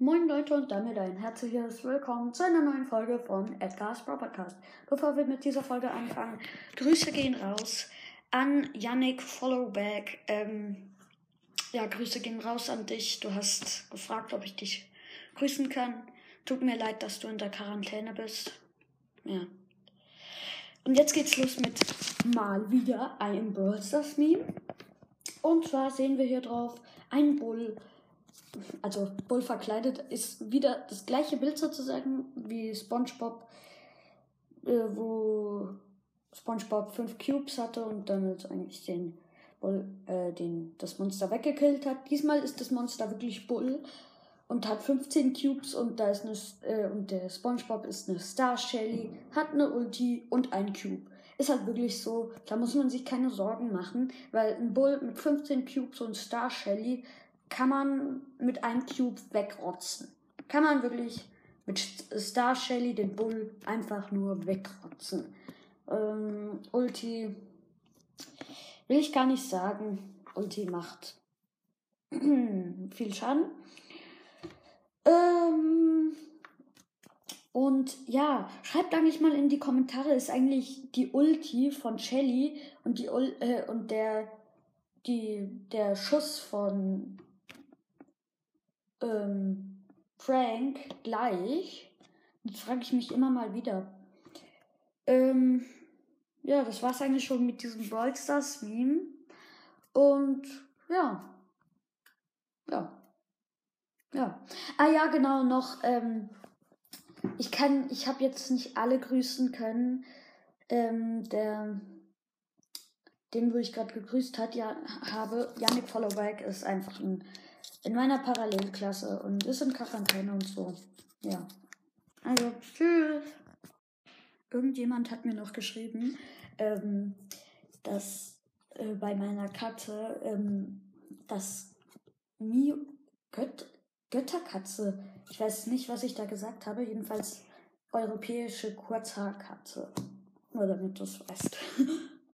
Moin Leute und damit ein herzliches Willkommen zu einer neuen Folge von Edgar's Podcast. Bevor wir mit dieser Folge anfangen, Grüße gehen raus an Yannick Followback. Ähm, ja, Grüße gehen raus an dich. Du hast gefragt, ob ich dich grüßen kann. Tut mir leid, dass du in der Quarantäne bist. Ja. Und jetzt geht's los mit mal wieder einem Brawl Stars Meme. Und zwar sehen wir hier drauf ein Bull also Bull verkleidet, ist wieder das gleiche Bild sozusagen wie SpongeBob, äh, wo SpongeBob fünf Cubes hatte und damit eigentlich den Bull, äh, den, das Monster weggekillt hat. Diesmal ist das Monster wirklich Bull und hat 15 Cubes und da ist eine, äh, und der SpongeBob ist eine Star Shelly, hat eine Ulti und ein Cube. Ist halt wirklich so, da muss man sich keine Sorgen machen, weil ein Bull mit 15 Cubes und Star Shelly kann man mit einem Cube wegrotzen. Kann man wirklich mit Star Shelly den Bull einfach nur wegrotzen. Ähm, Ulti will ich gar nicht sagen. Ulti macht viel Schaden. Ähm, und ja, schreibt eigentlich mal in die Kommentare, ist eigentlich die Ulti von Shelly und die äh, und der die der Schuss von ähm, Frank gleich? Jetzt frage ich mich immer mal wieder. Ähm, ja, das war's eigentlich schon mit diesem Brawl Stars Meme. Und ja. Ja. Ja. Ah ja, genau, noch, ähm, ich kann, ich habe jetzt nicht alle grüßen können. Ähm, der, den, wo ich gerade gegrüßt hat, ja, habe, Yannick Followback ist einfach ein in meiner Parallelklasse und ist in Quarantäne und so. Ja. Also, tschüss. Irgendjemand hat mir noch geschrieben, ähm, dass äh, bei meiner Katze ähm, das Mi Göt Götterkatze, ich weiß nicht, was ich da gesagt habe, jedenfalls europäische Kurzhaarkatze. Nur damit du es weißt.